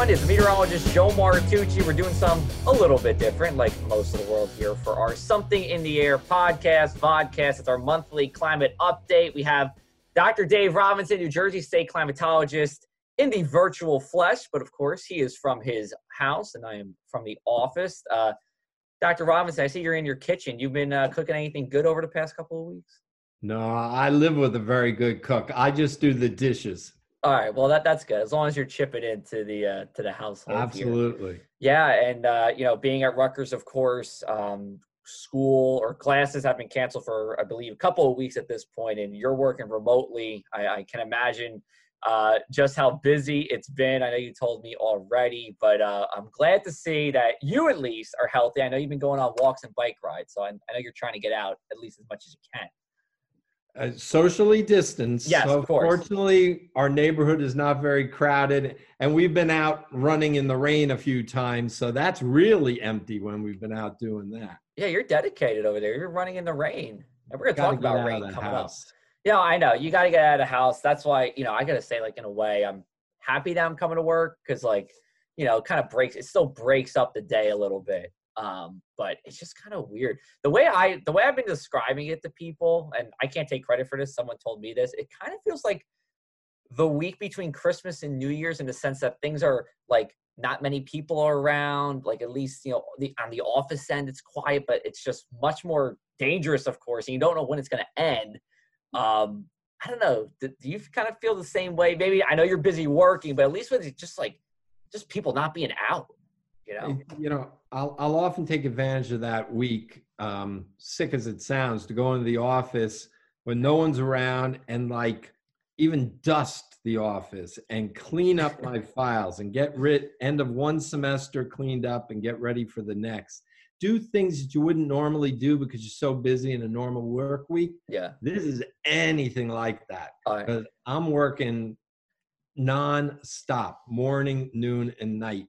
everyone. It's meteorologist Joe Martucci. We're doing some a little bit different, like most of the world here, for our Something in the Air podcast, vodcast. It's our monthly climate update. We have Dr. Dave Robinson, New Jersey State climatologist, in the virtual flesh, but of course, he is from his house, and I am from the office. Uh, Dr. Robinson, I see you're in your kitchen. You've been uh, cooking anything good over the past couple of weeks? No, I live with a very good cook. I just do the dishes. All right, well that that's good as long as you're chipping into the uh, to the household. Absolutely. Here. Yeah, and uh, you know, being at Rutgers, of course, um, school or classes have been canceled for I believe a couple of weeks at this point, and you're working remotely. I, I can imagine uh, just how busy it's been. I know you told me already, but uh, I'm glad to see that you at least are healthy. I know you've been going on walks and bike rides, so I, I know you're trying to get out at least as much as you can. Uh, socially distanced. Yes, so of course. Fortunately, our neighborhood is not very crowded, and we've been out running in the rain a few times, so that's really empty when we've been out doing that. Yeah, you're dedicated over there. You're running in the rain, and we're gonna talk about rain coming house. up. Yeah, I know. You got to get out of the house. That's why, you know, I got to say, like, in a way, I'm happy that I'm coming to work because, like, you know, it kind of breaks, it still breaks up the day a little bit. Um, but it's just kind of weird. The way I, the way I've been describing it to people, and I can't take credit for this, someone told me this, it kind of feels like the week between Christmas and New Year's in the sense that things are like not many people are around, like, at least, you know, the, on the office end, it's quiet, but it's just much more dangerous, of course, and you don't know when it's going to end um, I don't know. Do, do, you kind of feel the same way? Maybe I know you're busy working, but at least with just like just people not being out, you know. You know, I'll I'll often take advantage of that week, um, sick as it sounds, to go into the office when no one's around and like even dust the office and clean up my files and get rid end of one semester cleaned up and get ready for the next do things that you wouldn't normally do because you're so busy in a normal work week. Yeah. This is anything like that. Because I'm working non-stop, morning, noon, and night,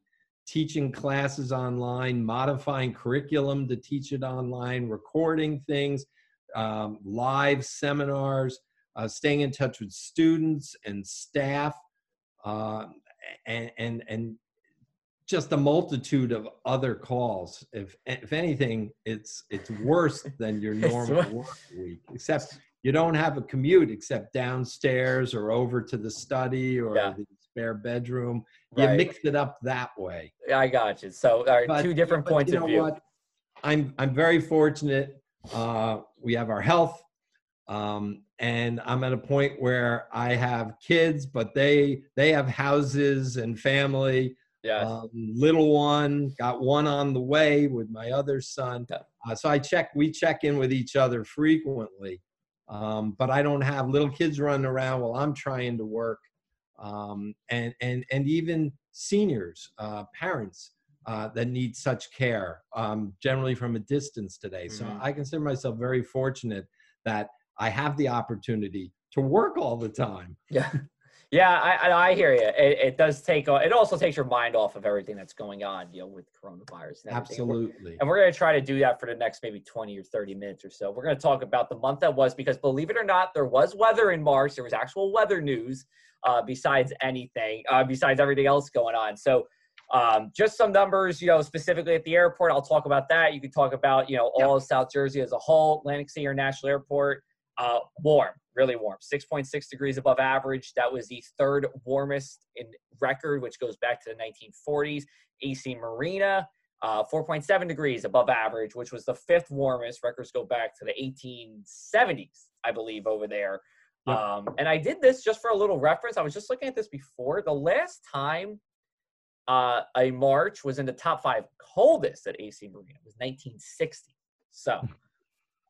teaching classes online, modifying curriculum to teach it online, recording things, um, live seminars, uh, staying in touch with students and staff, uh, and, and, and just a multitude of other calls. If if anything, it's it's worse than your normal work week. Except you don't have a commute except downstairs or over to the study or yeah. the spare bedroom. You right. mix it up that way. I got you. So right, but, two different but, points you know of view. What? I'm I'm very fortunate. Uh, we have our health. Um, and I'm at a point where I have kids, but they they have houses and family yeah. Um, little one, got one on the way with my other son. Yeah. Uh, so I check, we check in with each other frequently. Um, but I don't have little kids running around while I'm trying to work. Um, and, and, and even seniors, uh, parents uh, that need such care, um, generally from a distance today. Mm-hmm. So I consider myself very fortunate that I have the opportunity to work all the time. Yeah. Yeah, I, I hear you. It, it, does take. It also takes your mind off of everything that's going on, you know, with coronavirus. And Absolutely. And we're, we're going to try to do that for the next maybe twenty or thirty minutes or so. We're going to talk about the month that was because, believe it or not, there was weather in March. There was actual weather news, uh, besides anything, uh, besides everything else going on. So, um, just some numbers, you know, specifically at the airport. I'll talk about that. You can talk about, you know, all yep. of South Jersey as a whole. Atlantic City International Airport, uh, warm really warm 6.6 degrees above average that was the third warmest in record which goes back to the 1940s ac marina uh, 4.7 degrees above average which was the fifth warmest records go back to the 1870s i believe over there yep. um, and i did this just for a little reference i was just looking at this before the last time uh, a march was in the top five coldest at ac marina was 1960 so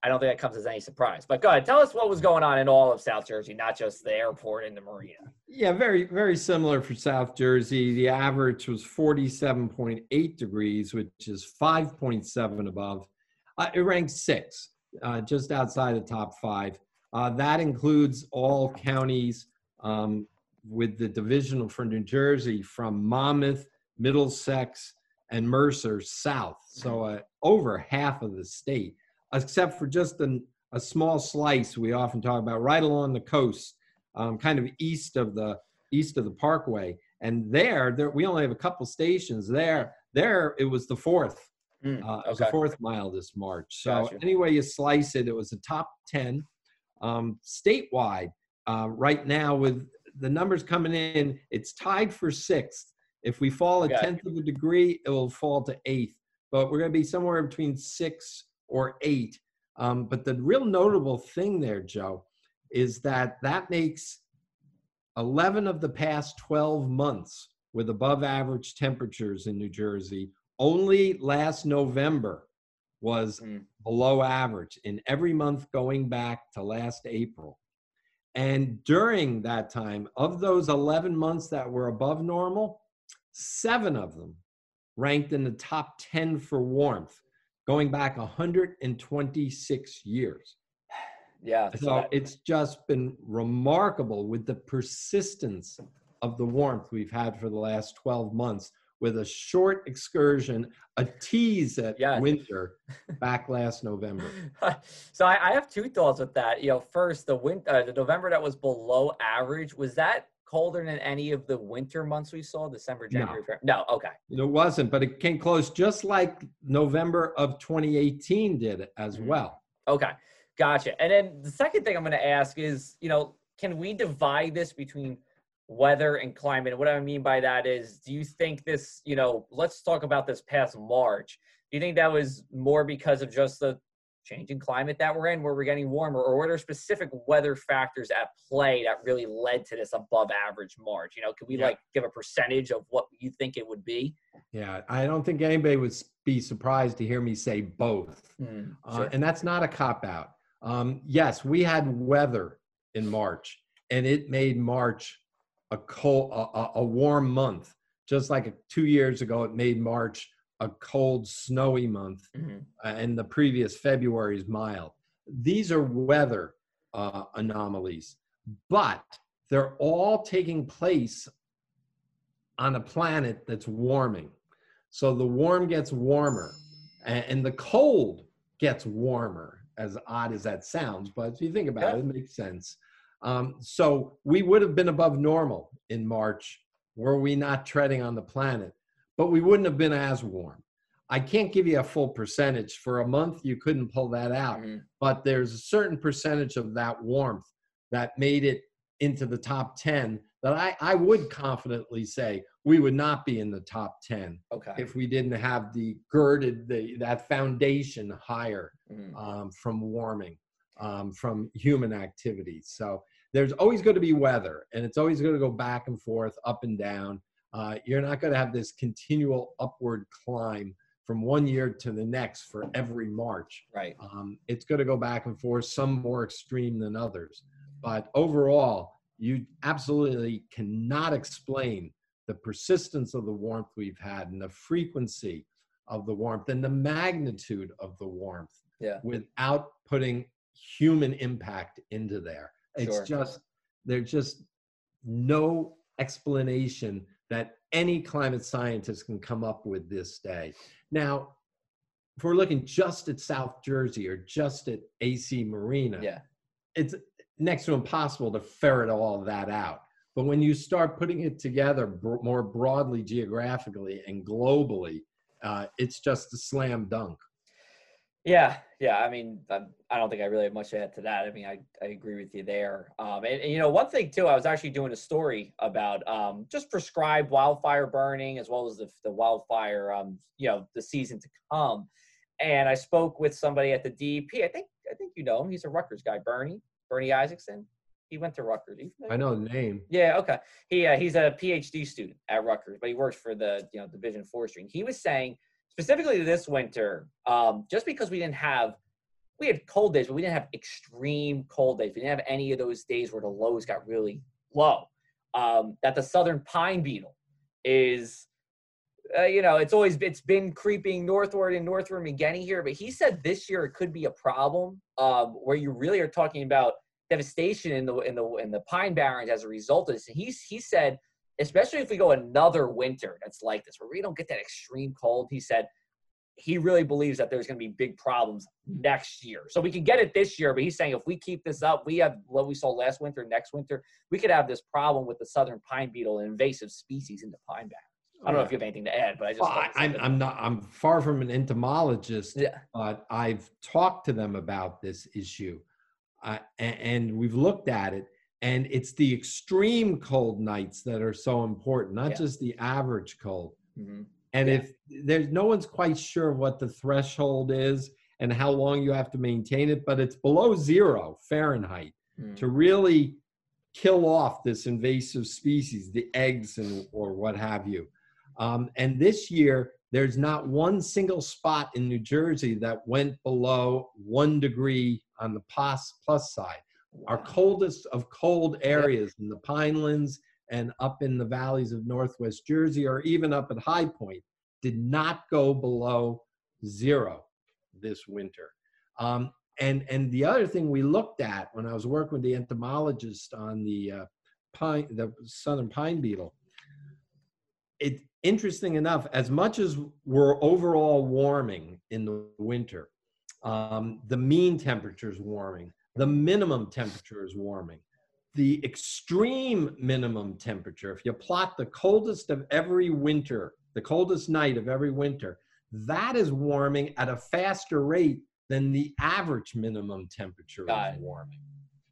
I don't think that comes as any surprise. But go ahead, tell us what was going on in all of South Jersey, not just the airport and the marina. Yeah, very, very similar for South Jersey. The average was 47.8 degrees, which is 5.7 above. Uh, it ranks six, uh, just outside the top five. Uh, that includes all counties um, with the divisional for New Jersey from Monmouth, Middlesex, and Mercer south. So uh, over half of the state except for just an, a small slice we often talk about right along the coast, um, kind of east of the east of the Parkway, And there, there we only have a couple stations. There, there it was the fourth. Mm, Uh, it was the fourth mile this March. So Gotcha. any way you slice it, it was a top ten. Um, statewide, uh, right now with the numbers coming in, it's tied for sixth. If we fall a tenth of a degree, it will fall to eighth. But we're going to be somewhere between six or eight. Um, but the real notable thing there, Joe, is that that makes 11 of the past 12 months with above average temperatures in New Jersey. Only last November was Mm. below average in every month going back to last April. And during that time, of those 11 months that were above normal, seven of them ranked in the top 10 for warmth, going back 126 years. Yeah. So that- it's just been remarkable with the persistence of the warmth we've had for the last 12 months with a short excursion, a tease at Yes. winter back last November. so I, I have two thoughts with that. You know, first the win- uh, the November that was below average was that colder than any of the winter months we saw? December, January, February? No. Okay. It wasn't, but it came close, just like November of 2018 did as Mhm. well. Okay, gotcha. And then the second thing I'm going to ask is, you know, can we divide this between weather and climate? And what I mean by that is, do you think this, you know, let's talk about this past March. Do you think that was more because of just the changing climate that we're in, where we're getting warmer, or were there specific weather factors at play that really led to this above average March? You know, could we Yeah. like give a percentage of what you think it would be? Yeah, I don't think anybody would be surprised to hear me say both. Mm, Uh, and that's not a cop out. Um, yes, we had weather in March, and it made March a cold, a, a- warm month. Just like two years ago, it made March a cold, snowy month, Mhm. uh, and the previous February is mild. These are weather uh, anomalies, but they're all taking place on a planet that's warming. So the warm gets warmer, a- and the cold gets warmer. As odd as that sounds, but if you think about it, it makes sense. Um, so we would have been above normal in March were we not treading on the planet, but we wouldn't have been as warm. I can't give you a full percentage. For a month, you couldn't pull that out, Mhm. but there's a certain percentage of that warmth that made it into the top 10 that I, I would confidently say we would not be in the top 10 Okay. if we didn't have the girded the that foundation higher Mhm. um, from warming um, from human activities so there's always going to be weather and it's always going to go back and forth up and down uh, you're not going to have this continual upward climb from one year to the next for every march Right. um, it's going to go back and forth, some more extreme than others. But overall, you absolutely cannot explain the persistence of the warmth we've had and the frequency of the warmth and the magnitude of the warmth Yeah. without putting human impact into there. It's Sure. just, there's just no explanation that any climate scientist can come up with this day. Now, if we're looking just at South Jersey or just at AC Marina, Yeah. it's next to impossible to ferret all of that out. But when you start putting it together bro- more broadly geographically and globally, uh, it's just a slam dunk. Yeah, yeah. I mean, I, I don't think I really have much to add to that. I mean, I, I agree with you there. Um, and, and, you know, one thing too, I was actually doing a story about um, just prescribed wildfire burning as well as the, the wildfire, um, you know, the season to come. And I spoke with somebody at the DEP. I think I think you know him. He's a Rutgers guy, Bernie Bernie Isaacson. He went to Rutgers. I know the name. Yeah, okay. He uh, he's a PhD student at Rutgers, but he works for the you know Division of Forestry. And he was saying specifically this winter, um, just because we didn't have we had cold days, but we didn't have extreme cold days. We didn't have any of those days where the lows got really low. Um, that the southern pine beetle is uh, you know, it's always it's been creeping northward and northward and getting here. But he said this year it could be a problem um, where you really are talking about devastation in the in the in the pine barrens as a result of this. And he's he said, especially if we go another winter that's like this, where we don't get that extreme cold. He said, he really believes that there's going to be big problems next year. So we can get it this year, but he's saying if we keep this up, we have what we saw last winter, next winter, we could have this problem with the southern pine beetle, an invasive species in the pine barrens. I don't know if you have anything to add, but I just. Well, I, I'm, I'm not. I'm far from an entomologist, Yeah. but I've talked to them about this issue, uh, a- and, we've looked at it. And it's the extreme cold nights that are so important, not Yeah. just the average cold. Mhm. And Yeah. if there's no one's quite sure what the threshold is and how long you have to maintain it, but it's below zero Fahrenheit Mhm. to really kill off this invasive species, the eggs and or what have you. Um, and this year, there's not one single spot in New Jersey that went below one degree on the plus, plus side. Our coldest of cold areas in the Pinelands and up in the valleys of Northwest Jersey, or even up at High Point, did not go below zero this winter. Um, and and the other thing we looked at when I was working with the entomologist on the uh, pine, the southern pine beetle, it interesting enough, as much as we're overall warming in the winter, um, the mean temperatures warming, the minimum temperature is warming. The extreme minimum temperature, if you plot the coldest of every winter, the coldest night of every winter, that is warming at a faster rate than the average minimum temperature Got is it. warming.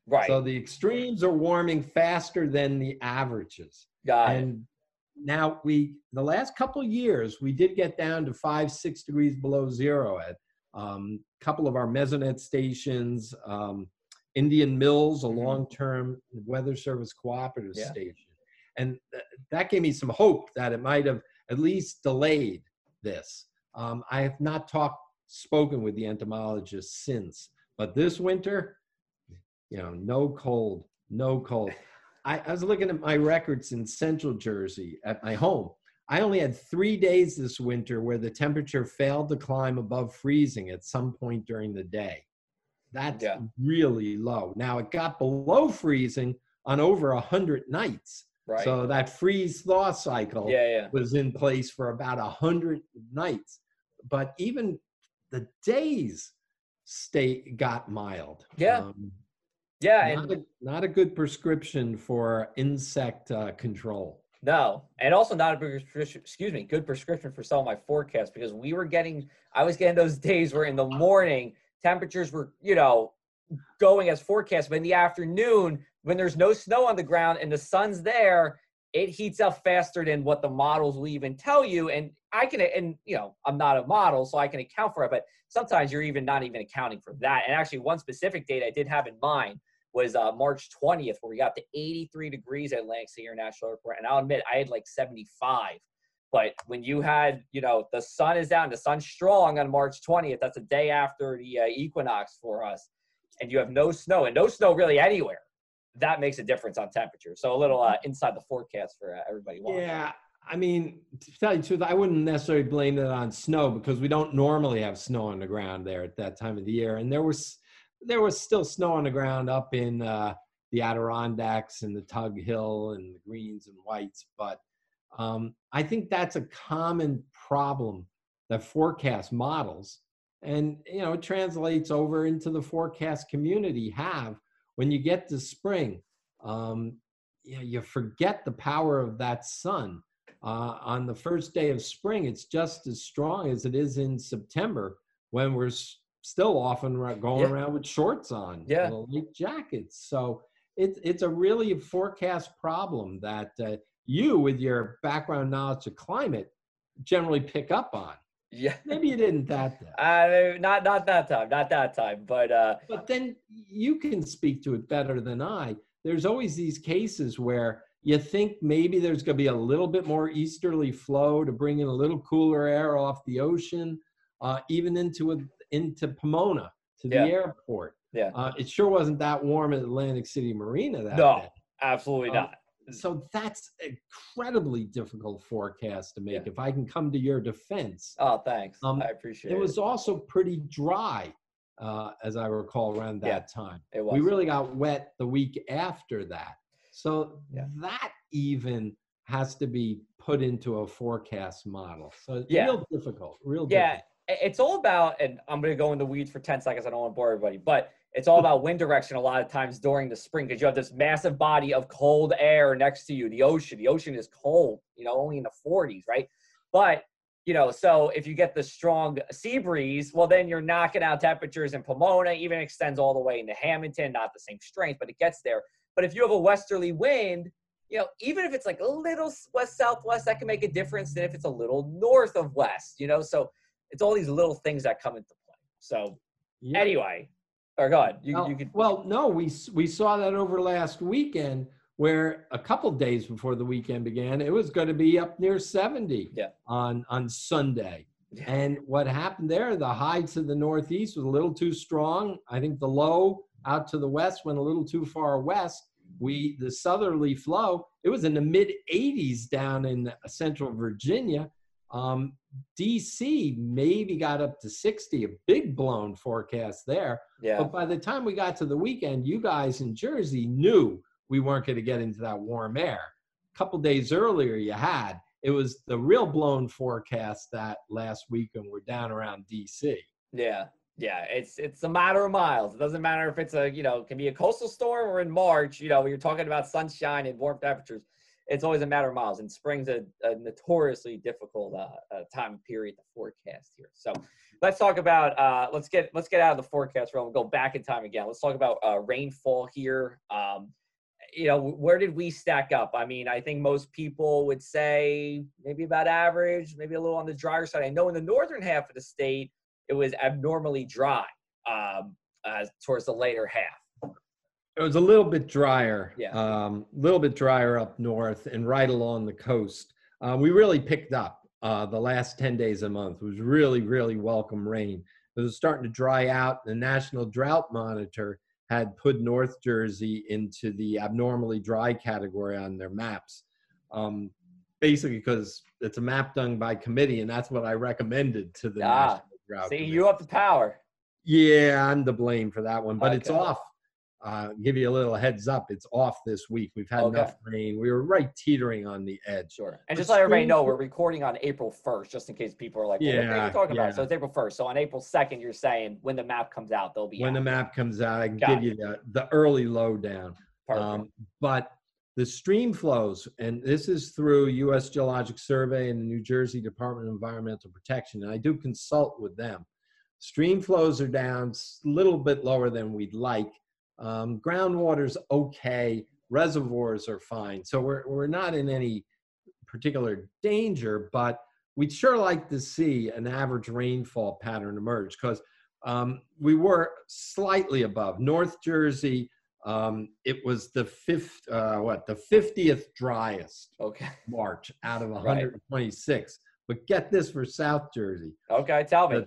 Right. So the extremes are warming faster than the averages. Got it. And now we, the last couple of years, we did get down to five, six degrees below zero at um, couple of our mesonet stations, um, Indian Mills, a Mhm. long-term Weather Service cooperative Yeah. station. And th- that gave me some hope that it might have at least delayed this. Um, I have not talked, spoken with the entomologist since, but this winter, you know, no cold, no cold. I, I was looking at my records in central Jersey at my home. I only had three days this winter where the temperature failed to climb above freezing at some point during the day. That's Yeah. really low. Now it got below freezing on over a hundred nights. Right. So that freeze thaw cycle yeah, yeah. was in place for about a hundred nights. But even the days stay got mild. Yeah. Um, Yeah, not, and a, not a good prescription for insect uh, control. No, and also not a big. Excuse me, good prescription for some of my forecasts because we were getting. I was getting those days where in the morning temperatures were, you know, going as forecast, but in the afternoon when there's no snow on the ground and the sun's there, it heats up faster than what the models will even tell you. And I can, and you know, I'm not a model, so I can account for it. But sometimes you're even not even accounting for that. And actually, one specific date I did have in mind was uh, March 20th, where we got to 83 degrees at City International Airport. And I'll admit, I had like 75. But when you had, you know, the sun is down, the sun's strong on March 20th, that's a day after the uh, equinox for us, and you have no snow and no snow really anywhere. That makes a difference on temperature. So a little uh, inside the forecast for uh, everybody. watching. Yeah, I mean, to tell you the truth, I wouldn't necessarily blame it on snow because we don't normally have snow on the ground there at that time of the year. And there was there was still snow on the ground up in uh, the Adirondacks and the Tug Hill and the greens and whites, but um, I think that's a common problem that forecast models, and you know, it translates over into the forecast community have when you get to spring. Um, you, know, you forget the power of that sun. Uh, on the first day of spring, it's just as strong as it is in September when we're still often going Yeah. around with shorts on, Yeah. light jackets. So it's it's a really forecast problem that uh, you, with your background knowledge of climate, generally pick up on. Yeah. Maybe you didn't that day. Uh, not not that time, not that time. But uh, But then you can speak to it better than I. There's always these cases where you think maybe there's going to be a little bit more easterly flow to bring in a little cooler air off the ocean, uh, even into a, into Pomona to the Yeah. airport. Yeah. Uh, it sure wasn't that warm at Atlantic City Marina that No. day. absolutely Um, not. So that's incredibly difficult forecast to make. Yeah. If I can come to your defense, Oh, thanks. um, I appreciate it it. was also pretty dry, uh, as I recall, around that Yeah. time It was. we really got wet the week after that. So that even has to be put into a forecast model. So it's Yeah. real difficult, real Yeah, difficult. It's all about, and I'm going to go in the weeds for 10 seconds. I don't want to bore everybody, but it's all about wind direction a lot of times during the spring because you have this massive body of cold air next to you, the ocean. The ocean is cold, you know, only in the 40s, right? But, you know, so if you get the strong sea breeze, well, then you're knocking out temperatures in Pomona, even extends all the way into Hamilton, not the same strength, but it gets there. But if you have a westerly wind, you know, even if it's like a little west southwest, that can make a difference than if it's a little north of west, you know. So it's all these little things that come into play. So yeah. anyway, or go ahead. You, well, you could. Well, no, we we saw that over last weekend where a couple days before the weekend began, it was going to be up near 70 yeah. on on Sunday. Yeah. And what happened there, the high to the northeast was a little too strong. I think the low out to the west went a little too far west we the southerly flow it was in the mid 80s down in uh, central virginia um, dc maybe got up to 60 a big blown forecast there yeah. but by the time we got to the weekend you guys in jersey knew we weren't going to get into that warm air a couple days earlier you had it was the real blown forecast that last week and we're down around dc yeah yeah, it's it's a matter of miles. It doesn't matter if it's a you know it can be a coastal storm or in March. You know, you're talking about sunshine and warm temperatures. It's always a matter of miles. And spring's a, a notoriously difficult uh, uh, time period to forecast here. So let's talk about uh, let's get let's get out of the forecast realm and go back in time again. Let's talk about uh, rainfall here. Um, you know, where did we stack up? I mean, I think most people would say maybe about average, maybe a little on the drier side. I know in the northern half of the state it was abnormally dry um, towards the later half. It was a little bit drier, yeah, a um, little bit drier up north and right along the coast. Uh, we really picked up uh, the last 10 days a month. It was really, really welcome rain. It was starting to dry out. The National Drought Monitor had put North Jersey into the abnormally dry category on their maps. Um, basically, because it's a map done by committee, and that's what I recommended to the ah. National See, you up the power. Yeah, I'm to blame for that one, but okay. it's off. Uh, give you a little heads up. It's off this week. We've had okay. enough rain. We were right teetering on the edge. Sure. And just let everybody know, we're recording on April 1st, just in case people are like, well, yeah, what are you talking yeah. about? So it's April 1st. So on April 2nd, you're saying when the map comes out, they'll be When out. the map comes out, I can Got give you the, the early lowdown. Um, but the stream flows, and this is through U.S. Geologic Survey and the New Jersey Department of Environmental Protection, and I do consult with them. Stream flows are down a little bit lower than we'd like. Um, groundwater's okay. Reservoirs are fine. So we're, we're not in any particular danger, but we'd sure like to see an average rainfall pattern emerge because um, we were slightly above. North Jersey, um, it was the fifth, uh, what, the 50th driest okay. March out of 126. Right. But get this for South Jersey. Okay, tell me.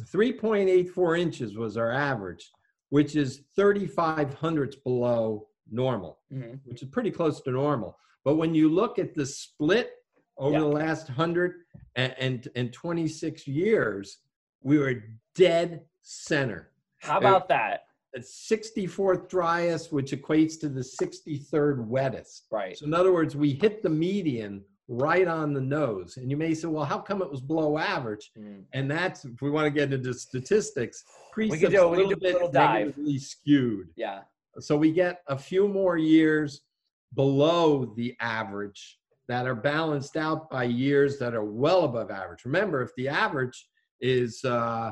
3.84 inches was our average, which is 35 hundredths below normal, mm-hmm. which is pretty close to normal. But when you look at the split over yep. the last 100 and, and, and 26 years, we were dead center. How about that? 64th driest, which equates to the 63rd wettest. Right. So in other words, we hit the median right on the nose. And you may say, well, how come it was below average? Mm. And that's if we want to get into statistics, we can do, a little bit a negatively skewed. Yeah. So we get a few more years below the average that are balanced out by years that are well above average. Remember, if the average is uh,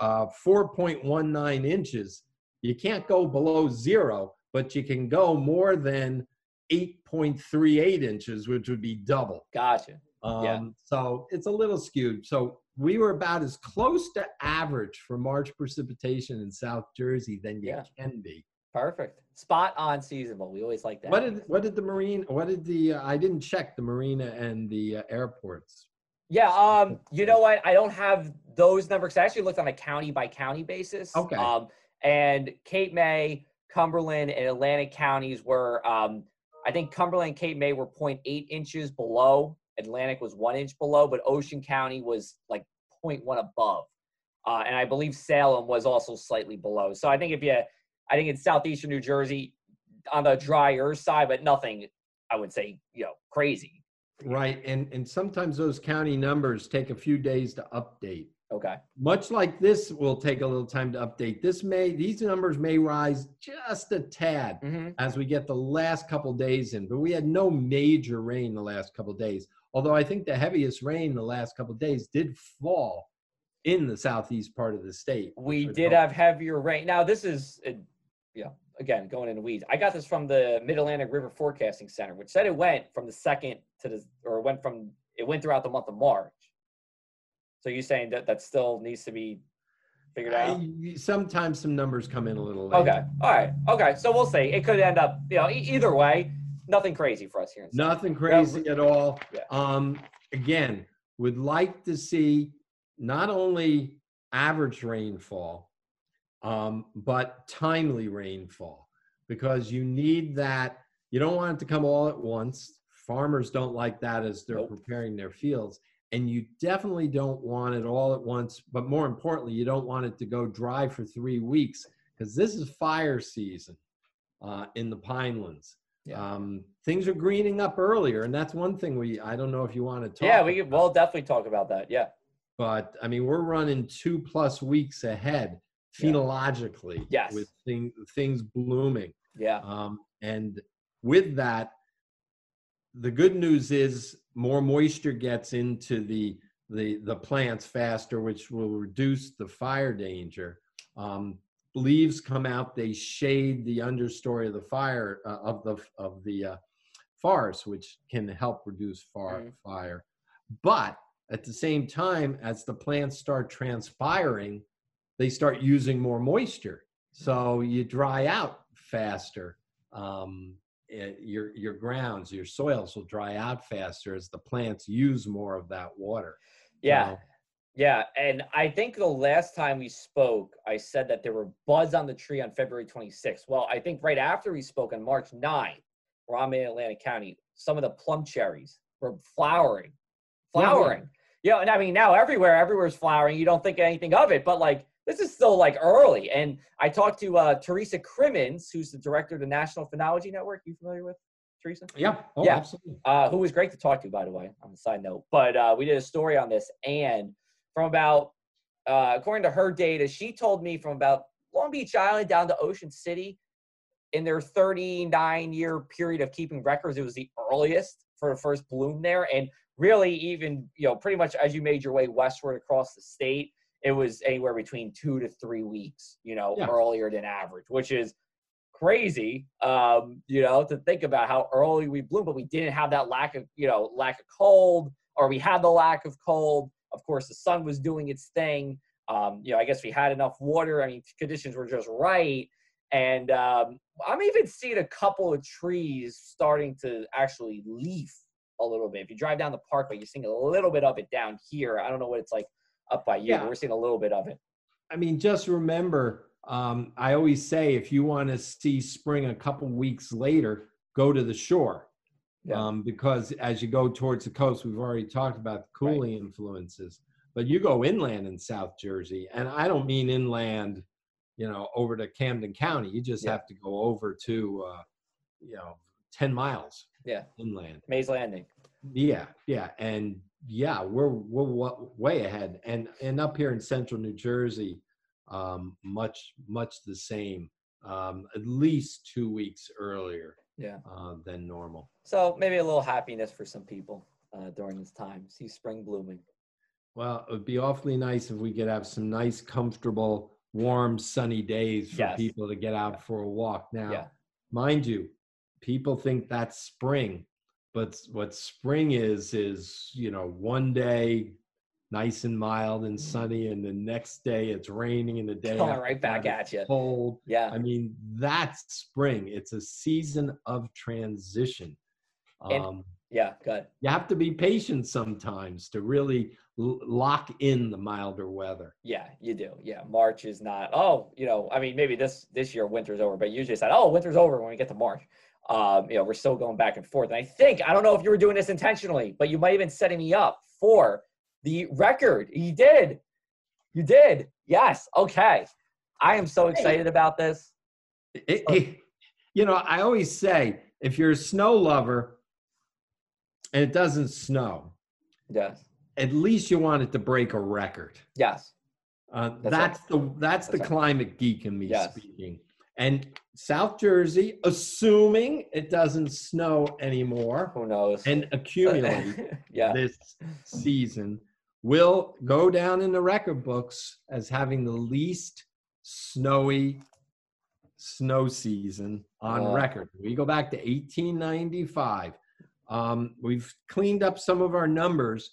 uh, 4.19 inches, you can't go below zero, but you can go more than 8.38 inches, which would be double. Gotcha. Um, yeah. So it's a little skewed. So we were about as close to average for March precipitation in South Jersey than you yeah. can be. Perfect. Spot on seasonable. We always like that. What did what did the marine? What did the? Uh, I didn't check the marina and the uh, airports. Yeah. Um. You know what? I don't have those numbers. I actually looked on a county by county basis. Okay. Um. And Cape May, Cumberland, and Atlantic counties were um I think Cumberland and Cape May were 0.8 inches below. Atlantic was one inch below, but Ocean County was like 0.1 above. Uh, and I believe Salem was also slightly below. So I think if you, I think it's southeastern New Jersey on the drier side, but nothing, I would say, you know, crazy. Right, and and sometimes those county numbers take a few days to update. Okay. Much like this will take a little time to update. This may these numbers may rise just a tad hmm as we get the last couple days in, but we had no major rain the last couple days. Although I think the heaviest rain the last couple days did fall in the southeast part of the state. We did have heavier rain. Now this is, uh, yeah, again going in the weeds. I got this from the Mid Atlantic River Forecasting Center, which said it went from the second to the, or went from it went throughout the month of March. So you're saying that that still needs to be figured out? I- sometimes some numbers come in a little late. Okay. All right. Okay. So we'll see. It could end up, you know, e- either way, nothing crazy for us here. In Nothing crazy at all. Yeah. Um, again, would like to see not only average rainfall, um, but timely rainfall because you need that. You don't want it to come all at once. Farmers don't like that as they're Nope. preparing their fields. And you definitely don't want it all at once. But more importantly, you don't want it to go dry for three weeks because this is fire season uh, in the pinelands. Yeah. Um, things are greening up earlier, and that's one thing we. I don't know if you want to talk. Yeah, we about, will definitely talk about that. Yeah. but I mean, we're running two plus weeks ahead Yeah. phenologically. Yes. With thing, things blooming, Yeah. um, and with that, the good news is more moisture gets into the the the plants faster, which will reduce the fire danger. Um, leaves come out; they shade the understory of the fire uh, of the of the uh, forest, which can help reduce far, Mhm. fire. But at the same time, as the plants start transpiring, they start using more moisture, so you dry out faster. Um, eh, your your grounds, your soils will dry out faster as the plants use more of that water. Yeah. So, Yeah, and I think the last time we spoke, I said that there were buds on the tree on February 26th. Well, I think right after we spoke on March 9th, where I'm in Atlantic County, some of the plum cherries were flowering, Yeah, yeah. flowering. Yeah, and I mean now everywhere, everywhere's flowering. You don't think anything of it, but like this is still like early. And I talked to uh, Theresa Crimmins, who's the director of the National Phenology Network. You familiar with Theresa? yeah, oh, Yeah. absolutely. uh, who was great to talk to, by the way, on a side note. But uh, we did a story on this, and from about, uh, according to her data, she told me from about Long Beach Island down to Ocean City, in their 39 year period of keeping records, it was the earliest for the first bloom there. And really, even, you know, pretty much as you made your way westward across the state, it was anywhere between two to three weeks, you know, Yeah. earlier than average, which is crazy, um, you know, to think about how early we bloom, but we didn't have that lack of, you know, lack of cold, or we had the lack of cold. Of course, the sun was doing its thing. Um, you know, I guess we had enough water. I mean, conditions were just right. And um, I'm even seeing a couple of trees starting to actually leaf a little bit. If you drive down the parkway, you're seeing a little bit of it down here. I don't know what it's like up by you, Yeah. we're seeing a little bit of it. I mean, just remember, um, I always say if you want to see spring a couple weeks later, go to the shore. Yeah. Um, because as you go towards the coast, we've already talked about the cooling influences, but you go inland in South Jersey, and I don't mean inland, you know, over to Camden County. You just Yeah. have to go over to, uh, you know, 10 miles Yeah. inland. Mays Landing. Yeah, yeah, and yeah, we're we're wa- way ahead, and and up here in central New Jersey, um, much much the same. Um, at least two weeks earlier Yeah. uh, than normal. So maybe a little happiness for some people uh, during this time. See spring blooming. Well, it would be awfully nice if we could have some nice, comfortable, warm, sunny days for Yes. people to get out for a walk. Now, Yeah. mind you, people think that's spring, but what spring is is you know one day nice and mild and sunny, and the next day it's raining, and the day after right back at you. cold. Yeah. I mean, that's spring. It's a season of transition. And- Um, Yeah. Good. you have to be patient sometimes to really l- lock in the milder weather. Yeah, you do. Yeah, March is not. Oh, you know, I mean, maybe this this year winter's over, but usually it's like, oh, winter's over when we get to March. Um, you know, we're still going back and forth. And I think I don't know if you were doing this intentionally, but you might have been setting me up for the record. You did. You did. Yes. Okay. I am so excited about this. It- it- you know, I always say if you're a snow lover and it doesn't snow, Yes. at least you want it to break a record. Yes. Uh, That's that's the that's the right. climate geek in me Yes. speaking. And South Jersey, assuming it doesn't snow anymore Who knows? and accumulate yeah. this season, will go down in the record books as having the least snowy snow season on Wow. record. We go back to 1895. Um, we've cleaned up some of our numbers,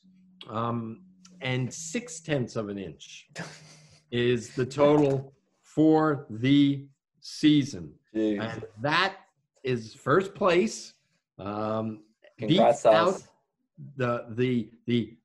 um, and six tenths of an inch is the total for the season. Jeez. And that is first place. Um, Congrats, out the the the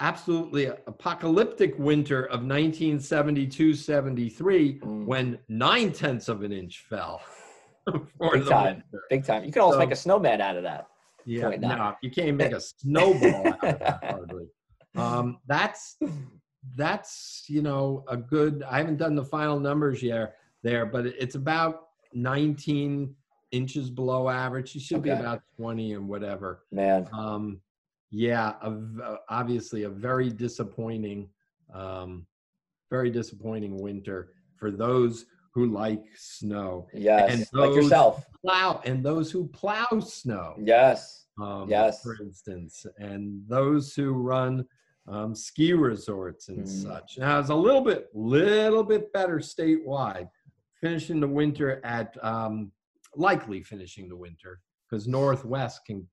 absolutely apocalyptic winter of 1972-73 Mm. when nine tenths of an inch fell for Big the time. winter. Big time. You can almost So- make a snowman out of that. Yeah, no, you can't make a snowball out of that hardly. Um, that's that's you know a good. I haven't done the final numbers yet there, but it's about 19 inches below average. You should be about 20 and whatever. Man. Um, yeah, a obviously a very disappointing, um, very disappointing winter for those who like snow. Yes. And like yourself. Plow and those who plow snow. Yes. Um, Yes. For instance, and those who run um, ski resorts and Mm. such. Now it's a little bit, little bit better statewide. Finishing the winter at um, likely finishing the winter because Northwest can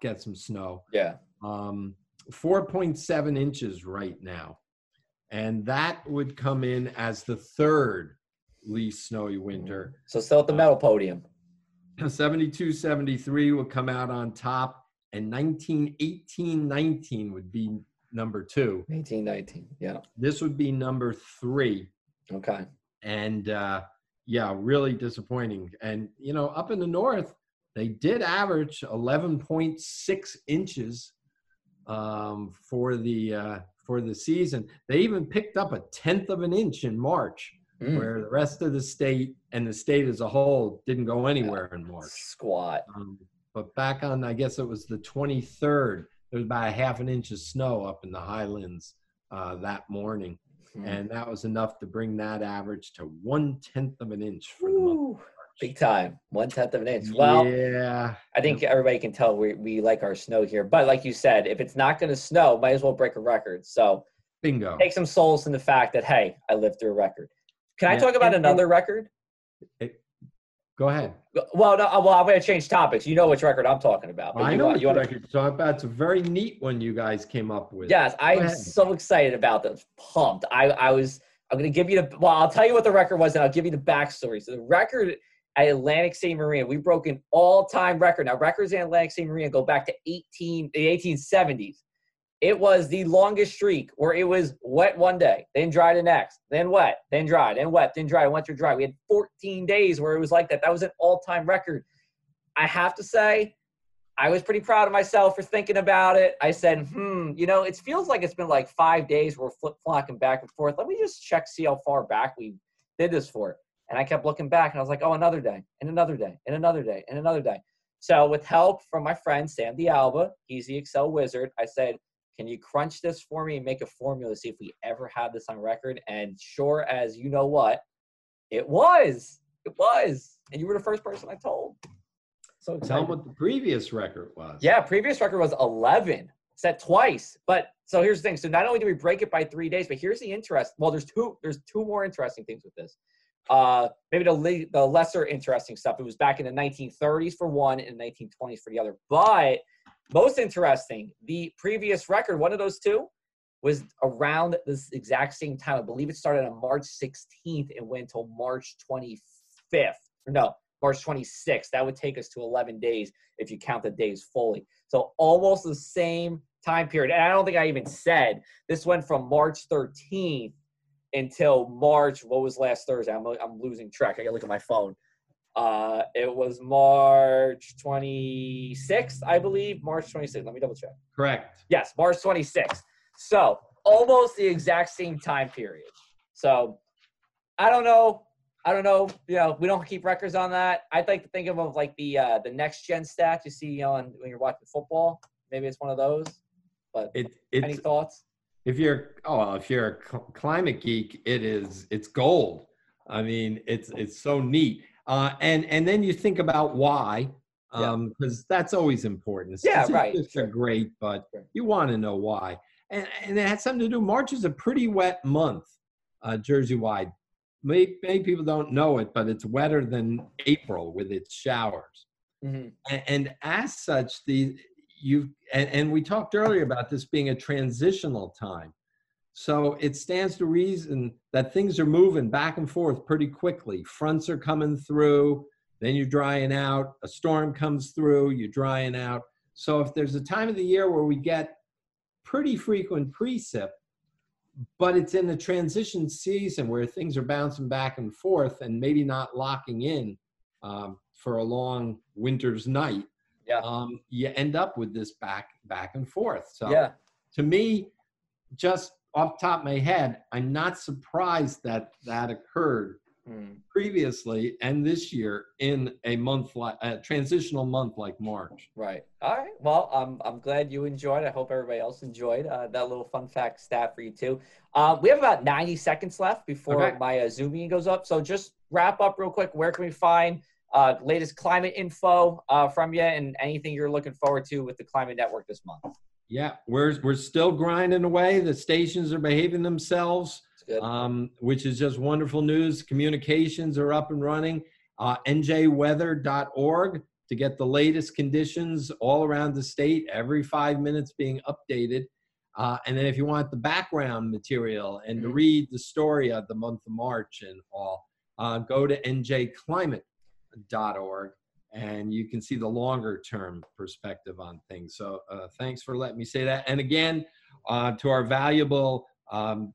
get some snow. Yeah. Um, 4.7 inches right now, and that would come in as the third least snowy winter. So still at the medal podium. 72 73 would come out on top and 1918 19 would be number two 1819. Yeah. this would be number three Okay. and uh yeah really disappointing and you know up in the north they did average 11.6 inches um for the uh for the season they even picked up a tenth of an inch in march Mm. where the rest of the state and the state as a whole didn't go anywhere in march Squat. Um, but back on, I guess it was the 23rd, there was about a half an inch of snow up in the highlands uh, that morning. Mm. And that was enough to bring that average to one tenth of an inch for the month. of Woo. March. Big time. One tenth of an inch. Well, yeah. I think everybody can tell we, we like our snow here. But like you said, if it's not going to snow, might as well break a record. So Bingo. take some solace in the fact that, hey, I lived through a record. Can I talk about and- and- another record? Go ahead. Well, no, uh, well, I'm going to change topics. You know which record I'm talking about. I you know want- what you record talk about. It's a very neat one you guys came up with. Yes, I'm so excited about this. Pumped. I, I was. I'm going to give you the. Well, I'll tell you what the record was, and I'll give you the backstory. So the record at Atlantic City Marina, we broke an all-time record. Now records in Atlantic City Marina go back to 18 the 1870s. It was the longest streak where it was wet one day, then dry the next, then wet, then dry, then wet, then dry, went to dry. We had 14 days where it was like that. That was an all-time record. I have to say, I was pretty proud of myself for thinking about it. I said, hmm, you know, it feels like it's been like five days. We're flip flopping back and forth. Let me just check, see how far back we did this for. And I kept looking back and I was like, oh, another day, and another day, and another day, and another day. So, with help from my friend Sam D'Alba, he's the Excel wizard, I said, can you crunch this for me and make a formula to see if we ever had this on record? And sure as you know what, it was. It was. And you were the first person I told. So Tell them what the previous record was. Yeah, previous record was 11, set twice. But so here's the thing. So not only did we break it by three days, but here's the interest. Well, there's two. There's two more interesting things with this. Uh, maybe the le- the lesser interesting stuff. It was back in the 1930s for one, and 1920s for the other. But most interesting, the previous record, one of those two, was around this exact same time. I believe it started on March 16th and went until March 25th. No, March 26th. That would take us to 11 days if you count the days fully. So almost the same time period. And I don't think I even said this went from March 13th until March. What was last Thursday? I'm, I'm losing track. I gotta look at my phone. Uh, it was March 26th, I believe. March 26th. Let me double check. Correct. Yes, March 26th. So almost the exact same time period. So I don't know. I don't know. You know, we don't keep records on that. I'd like to think of, of like the uh, the next gen stats you see on when you're watching football. Maybe it's one of those. But It, any it's thoughts? if you're oh well, if you're a cl- climate geek, it is it's gold. I mean, it's it's so neat. Uh, and and then you think about why, Yeah. um, because that's always important. Yeah, Statistics right, are sure. great, but Sure. you want to know why. And and it has something to do. March is a pretty wet month, uh, Jersey wide. Many, many people don't know it, but it's wetter than April with its showers hmm and, and as such the you and, and we talked earlier about this being a transitional time so it stands to reason that things are moving back and forth pretty quickly fronts are coming through then you're drying out a storm comes through you're drying out so if there's a time of the year where we get pretty frequent precip but it's in the transition season where things are bouncing back and forth and maybe not locking in um, for a long winter's night, Yeah. um, you end up with this back back and forth. So Yeah. to me, just off the top of my head, I'm not surprised that that occurred Mm. previously and this year in a month like a transitional month like March. Right. All right. Well, I'm I'm glad you enjoyed. I hope everybody else enjoyed uh, that little fun fact stat for you too. Uh, we have about 90 seconds left before Okay. my uh, Zoom meeting goes up. So just wrap up real quick. Where can we find uh, latest climate info uh, from you and anything you're looking forward to with the Climate Network this month? Yeah, we're we're still grinding away. The stations are behaving themselves. Um, which is just wonderful news. Communications are up and running. Uh, njweather.org to get the latest conditions all around the state, every five minutes being updated. Uh, and then if you want the background material and to Mhm. read the story of the month of March and all, uh, go to njclimate.org and you can see the longer term perspective on things. So uh, thanks for letting me say that. And again, uh, to our valuable um,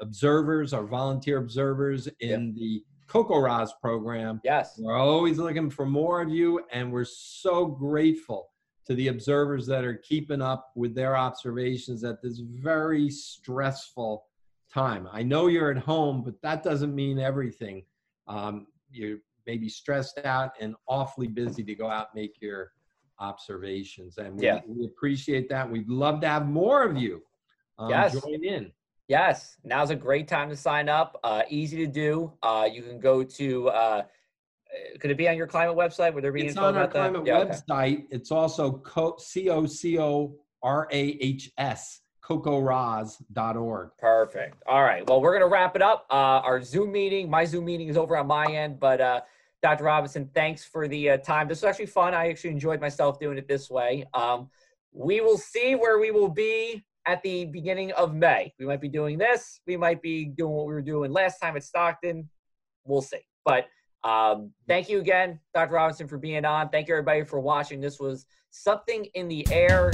observers, our volunteer observers in the CoCoRaHS program. yes. We're always looking for more of you, and we're so grateful to the observers that are keeping up with their observations at this very stressful time. I know you're at home, but that doesn't mean everything. Um, you're maybe stressed out and awfully busy to go out and make your observations. And we, Yeah. we appreciate that. We'd love to have more of you um, Yes. join in. Yes, now's a great time to sign up. Uh, easy to do. Uh, you can go to. Uh, could it be on your climate website? Would there be It's info on our about that? climate Yeah, okay. website. It's also co- C-O-C-O-R-A-H-S, cocorahs.org. Perfect. All right. Well, we're gonna wrap it up. Uh, our Zoom meeting, my Zoom meeting is over on my end, but uh, Dr. Robinson, thanks for the uh, time. This was actually fun. I actually enjoyed myself doing it this way. Um, we will see where we will be at the beginning of May. We might be doing this. We might be doing what we were doing last time at Stockton. We'll see. But um, thank you again, Dr. Robinson, for being on. Thank you, everybody, for watching. This was something in the air.